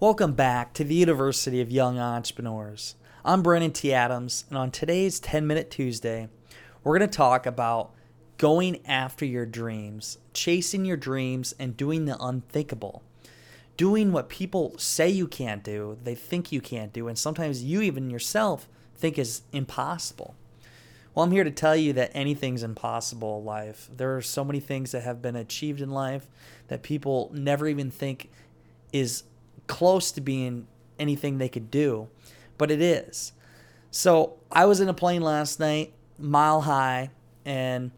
Welcome back to the University of Young Entrepreneurs. I'm Brandon T. Adams, and on today's 10 Minute Tuesday, we're going to talk about going after your dreams, chasing your dreams, and doing the unthinkable. Doing what people say you can't do, they think you can't do, and sometimes you even yourself think is impossible. Well, I'm here to tell you that anything's impossible in life. There are so many things that have been achieved in life that people never even think is close to being anything they could do, but it is. So I was in a plane last night, mile high, and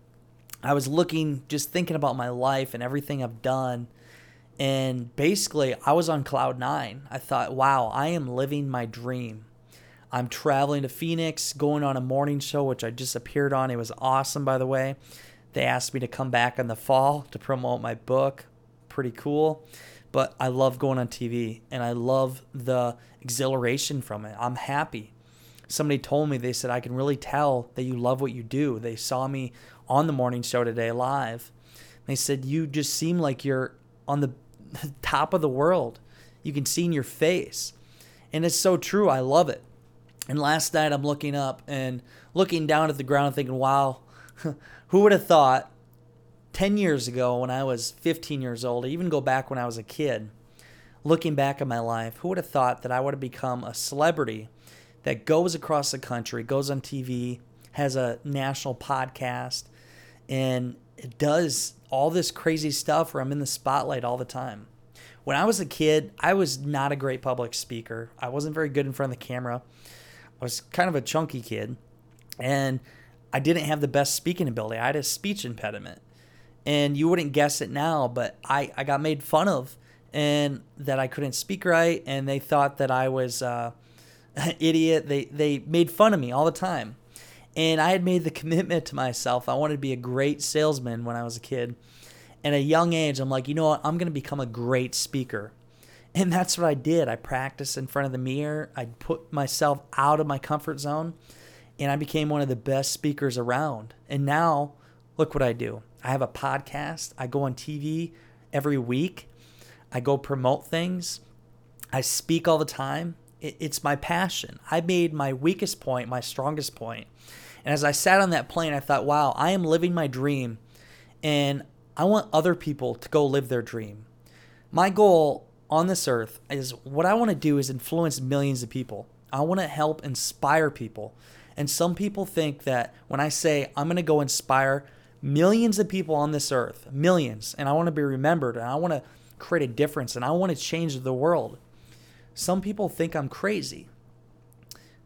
I was looking, just thinking about my life and everything I've done. And basically, I was on cloud nine. I thought, wow, I am living my dream. I'm traveling to Phoenix, going on a morning show, which I just appeared on. It was awesome, by the way. They asked me to come back in the fall to promote my book. Pretty cool but I love going on TV and I love the exhilaration from it. I'm happy. Somebody told me, they said, I can really tell that you love what you do. They saw me on the morning show today live. They said, You just seem like you're on the top of the world. You can see in your face. And it's so true. I love it. And last night I'm looking up and looking down at the ground thinking, wow, who would have thought 10 years ago when I was 15 years old, I even go back when I was a kid, looking back at my life, who would have thought that I would have become a celebrity that goes across the country, goes on TV, has a national podcast, and does all this crazy stuff where I'm in the spotlight all the time. When I was a kid, I was not a great public speaker. I wasn't very good in front of the camera. I was kind of a chunky kid, and I didn't have the best speaking ability. I had a speech impediment and you wouldn't guess it now, but I, I got made fun of and that I couldn't speak right, and they thought that I was uh, an idiot. They they made fun of me all the time, and I had made the commitment to myself. I wanted to be a great salesman when I was a kid. At a young age, I'm like, you know what? I'm going to become a great speaker. And that's what I did. I practiced in front of the mirror. I put myself out of my comfort zone, and I became one of the best speakers around. And now, look what I do. I have a podcast. I go on TV every week. I go promote things. I speak all the time. It's my passion. I made my weakest point my strongest point. And as I sat on that plane, I thought, wow, I am living my dream. And I want other people to go live their dream. My goal on this earth is what I want to do is influence millions of people. I want to help inspire people. And some people think that when I say I'm going to go inspire millions of people on this earth, millions, and I want to be remembered and I want to create a difference and I want to change the world. Some people think I'm crazy.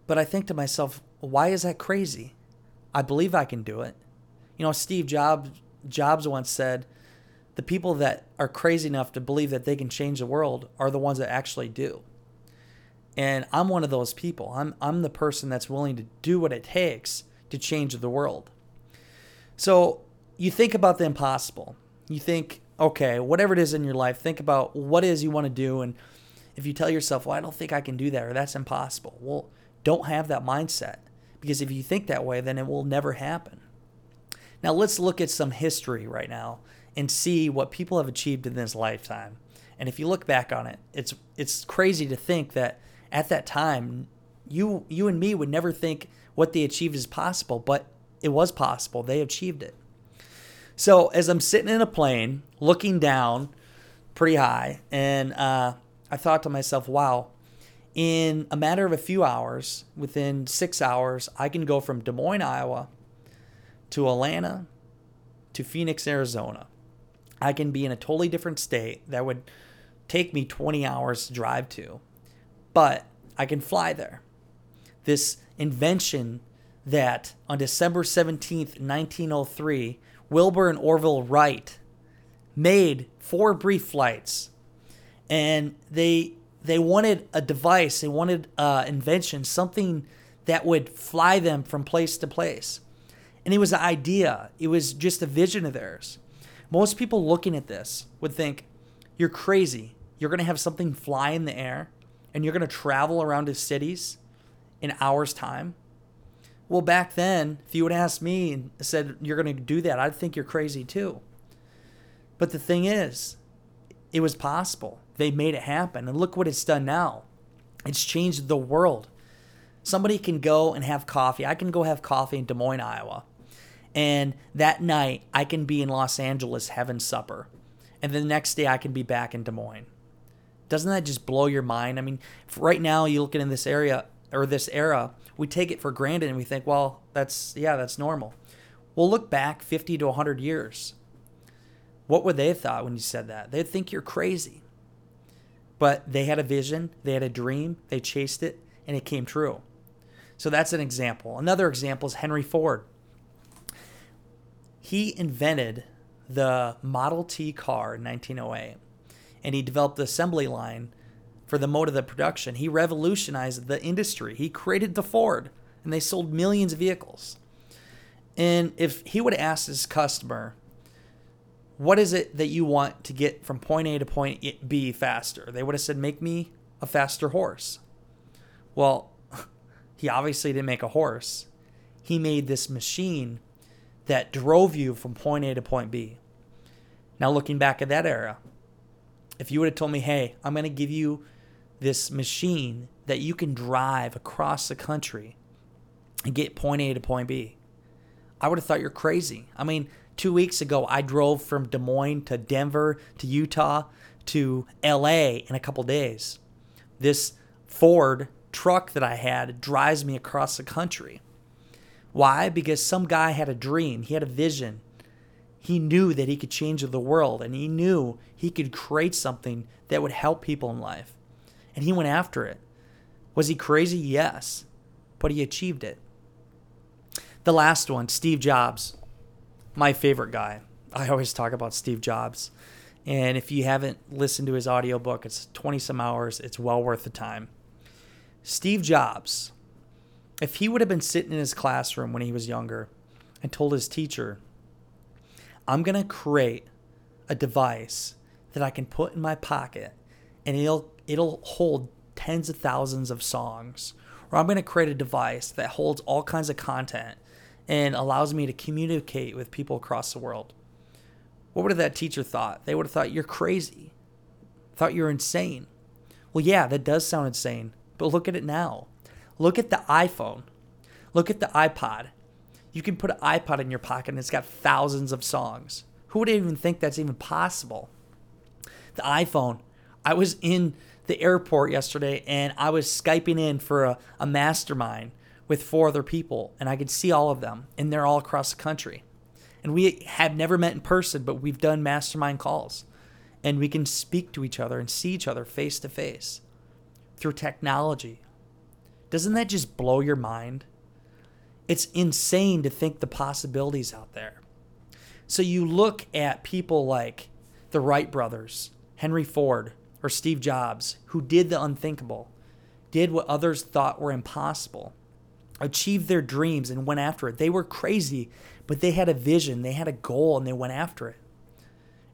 But I think to myself, why is that crazy? I believe I can do it. You know, Steve Jobs Jobs once said, the people that are crazy enough to believe that they can change the world are the ones that actually do. And I'm one of those people. I'm I'm the person that's willing to do what it takes to change the world. So you think about the impossible. You think, okay, whatever it is in your life, think about what is you want to do. And if you tell yourself, well, I don't think I can do that or that's impossible, well, don't have that mindset. Because if you think that way, then it will never happen. Now, let's look at some history right now and see what people have achieved in this lifetime. And if you look back on it, it's it's crazy to think that at that time, you you and me would never think what they achieved is possible, but it was possible. They achieved it. So as I'm sitting in a plane, looking down pretty high, and uh, I thought to myself, wow, in a matter of a few hours, within six hours, I can go from Des Moines, Iowa to Atlanta to Phoenix, Arizona. I can be in a totally different state that would take me 20 hours to drive to, but I can fly there. This invention that on December 17th, 1903, Wilbur and Orville Wright made four brief flights. And they they wanted a device, they wanted uh, invention, something that would fly them from place to place. And it was an idea, it was just a vision of theirs. Most people looking at this would think, You're crazy. You're going to have something fly in the air and you're going to travel around to cities in hours' time. Well, back then, if you would ask me and said you're going to do that, I'd think you're crazy too. But the thing is, it was possible. They made it happen. And look what it's done now. It's changed the world. Somebody can go and have coffee. I can go have coffee in Des Moines, Iowa. And that night, I can be in Los Angeles having supper. And the next day, I can be back in Des Moines. Doesn't that just blow your mind? I mean, right now, you look in this area or this era, we take it for granted and we think, well, that's, yeah, that's normal. Well, look back 50 to 100 years. What would they have thought when you said that? They'd think you're crazy. But they had a vision, they had a dream, they chased it, and it came true. So that's an example. Another example is Henry Ford. He invented the Model T car in 1908, and he developed the assembly line for the mode of the production. He revolutionized the industry. He created the Ford, and they sold millions of vehicles. And if he would ask his customer, what is it that you want to get from point A to point B faster? They would have said, make me a faster horse. Well, he obviously didn't make a horse. He made this machine that drove you from point A to point B. Now, looking back at that era, if you would have told me, hey, I'm going to give you this machine that you can drive across the country and get point A to point B, I would have thought you're crazy. I mean, two weeks ago, I drove from Des Moines to Denver to Utah to LA in a couple days. This Ford truck that I had drives me across the country. Why? Because some guy had a dream, he had a vision. He knew that he could change the world and he knew he could create something that would help people in life. And he went after it. Was he crazy? Yes. But he achieved it. The last one, Steve Jobs my favorite guy. I always talk about Steve Jobs. And if you haven't listened to his audiobook, it's 20 some hours. It's well worth the time. Steve Jobs, if he would have been sitting in his classroom when he was younger and told his teacher, I'm going to create a device that I can put in my pocket and it'll it'll hold tens of thousands of songs or I'm going to create a device that holds all kinds of content and allows me to communicate with people across the world. What would have that teacher thought? They would have thought you're crazy, thought you're insane. Well, yeah, that does sound insane, but look at it now. Look at the iPhone. Look at the iPod. You can put an iPod in your pocket and it's got thousands of songs. Who would even think that's even possible? The iPhone. I was in the airport yesterday and I was Skyping in for a, a mastermind with four other people, and I could see all of them, and they're all across the country. And we have never met in person, but we've done mastermind calls, and we can speak to each other and see each other face to face through technology. Doesn't that just blow your mind? It's insane to think the possibilities out there. So you look at people like the Wright brothers, Henry Ford, or Steve Jobs, who did the unthinkable, did what others thought were impossible achieved their dreams and went after it. They were crazy, but they had a vision, they had a goal, and they went after it.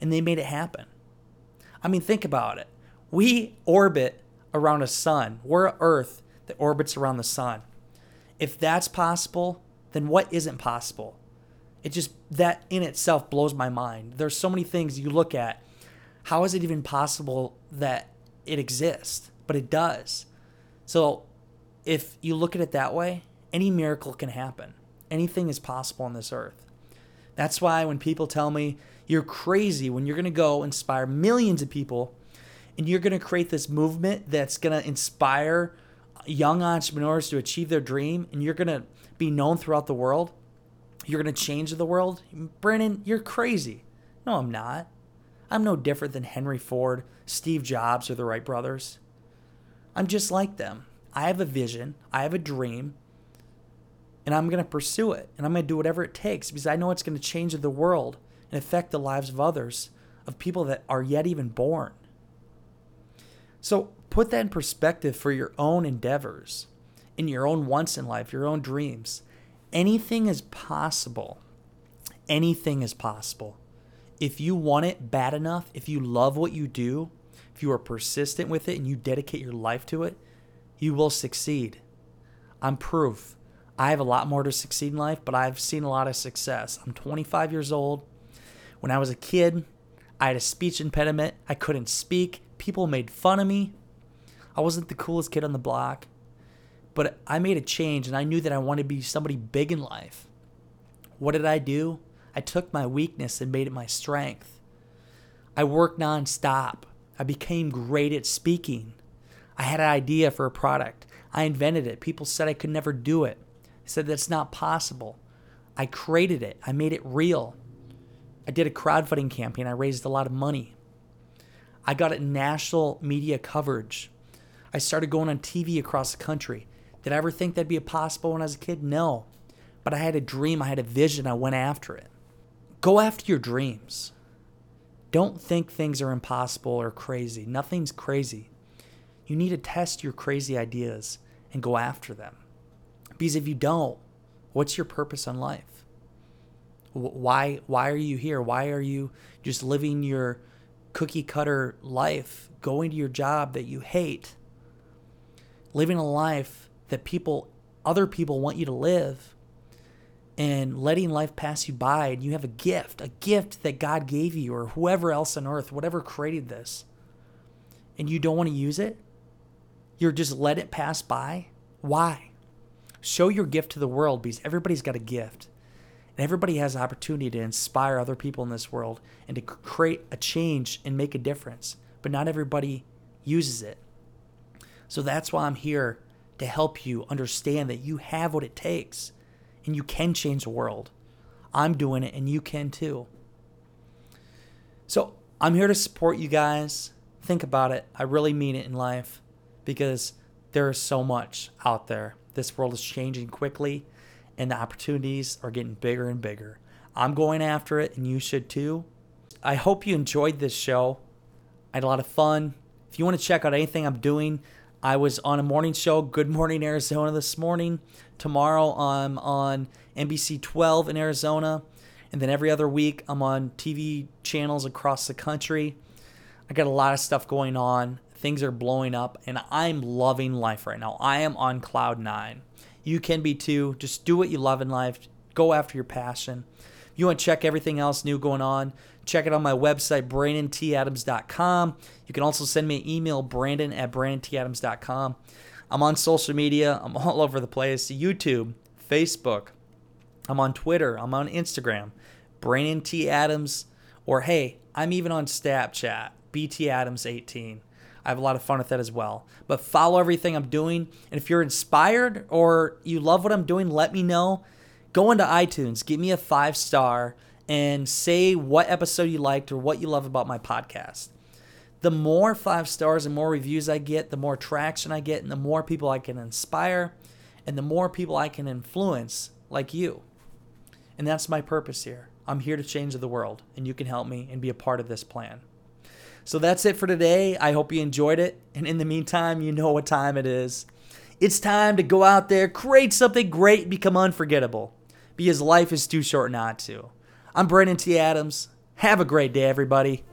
And they made it happen. I mean, think about it. We orbit around a sun, we're an Earth that orbits around the sun. If that's possible, then what isn't possible? It just, that in itself blows my mind. There's so many things you look at. How is it even possible that it exists? But it does. So if you look at it that way, any miracle can happen. Anything is possible on this earth. That's why when people tell me you're crazy when you're going to go inspire millions of people and you're going to create this movement that's going to inspire young entrepreneurs to achieve their dream and you're going to be known throughout the world, you're going to change the world. Brandon, you're crazy. No, I'm not. I'm no different than Henry Ford, Steve Jobs, or the Wright brothers. I'm just like them. I have a vision, I have a dream, and I'm going to pursue it and I'm going to do whatever it takes because I know it's going to change the world and affect the lives of others, of people that are yet even born. So, Put that in perspective for your own endeavors, in your own wants in life, your own dreams. Anything is possible. Anything is possible. If you want it bad enough, if you love what you do, if you are persistent with it and you dedicate your life to it, you will succeed. I'm proof. I have a lot more to succeed in life, but I've seen a lot of success. I'm 25 years old. When I was a kid, I had a speech impediment. I couldn't speak. People made fun of me. I wasn't the coolest kid on the block, but I made a change and I knew that I wanted to be somebody big in life. What did I do? I took my weakness and made it my strength. I worked nonstop. I became great at speaking. I had an idea for a product. I invented it. People said I could never do it. I said that's not possible. I created it. I made it real. I did a crowdfunding campaign. I raised a lot of money. I got it national media coverage. I started going on TV across the country. Did I ever think that'd be possible when I was a kid? No. But I had a dream, I had a vision, I went after it. Go after your dreams. Don't think things are impossible or crazy. Nothing's crazy. You need to test your crazy ideas and go after them. Because if you don't, what's your purpose in life? Why why are you here? Why are you just living your cookie cutter life, going to your job that you hate, living a life that people other people want you to live and letting life pass you by and you have a gift, a gift that God gave you or whoever else on earth, whatever created this, and you don't want to use it? You're just let it pass by? Why? Show your gift to the world because everybody's got a gift. And everybody has an opportunity to inspire other people in this world and to create a change and make a difference. But not everybody uses it. So that's why I'm here to help you understand that you have what it takes and you can change the world. I'm doing it and you can too. So I'm here to support you guys. Think about it. I really mean it in life because there is so much out there. This world is changing quickly and the opportunities are getting bigger and bigger. I'm going after it and you should too. I hope you enjoyed this show. I had a lot of fun. If you want to check out anything I'm doing, I was on a morning show, Good Morning Arizona, this morning. Tomorrow, I'm on NBC 12 in Arizona. And then every other week, I'm on TV channels across the country. I got a lot of stuff going on. Things are blowing up, and I'm loving life right now. I am on cloud nine. You can be too. Just do what you love in life, go after your passion. If you want to check everything else new going on, check it on my website, brandonTadams.com. You can also send me an email, brandon at brandonTadams.com. I'm on social media, I'm all over the place YouTube, Facebook. I'm on Twitter, I'm on Instagram, Brandon T. Adams, or hey, I'm even on Snapchat, BT Adams 18. I have a lot of fun with that as well. But follow everything I'm doing. And if you're inspired or you love what I'm doing, let me know. Go into iTunes, give me a five star, and say what episode you liked or what you love about my podcast. The more five stars and more reviews I get, the more traction I get, and the more people I can inspire, and the more people I can influence, like you. And that's my purpose here. I'm here to change the world, and you can help me and be a part of this plan. So that's it for today. I hope you enjoyed it. And in the meantime, you know what time it is. It's time to go out there, create something great, become unforgettable. Because life is too short not to. I'm Brandon T. Adams. Have a great day, everybody.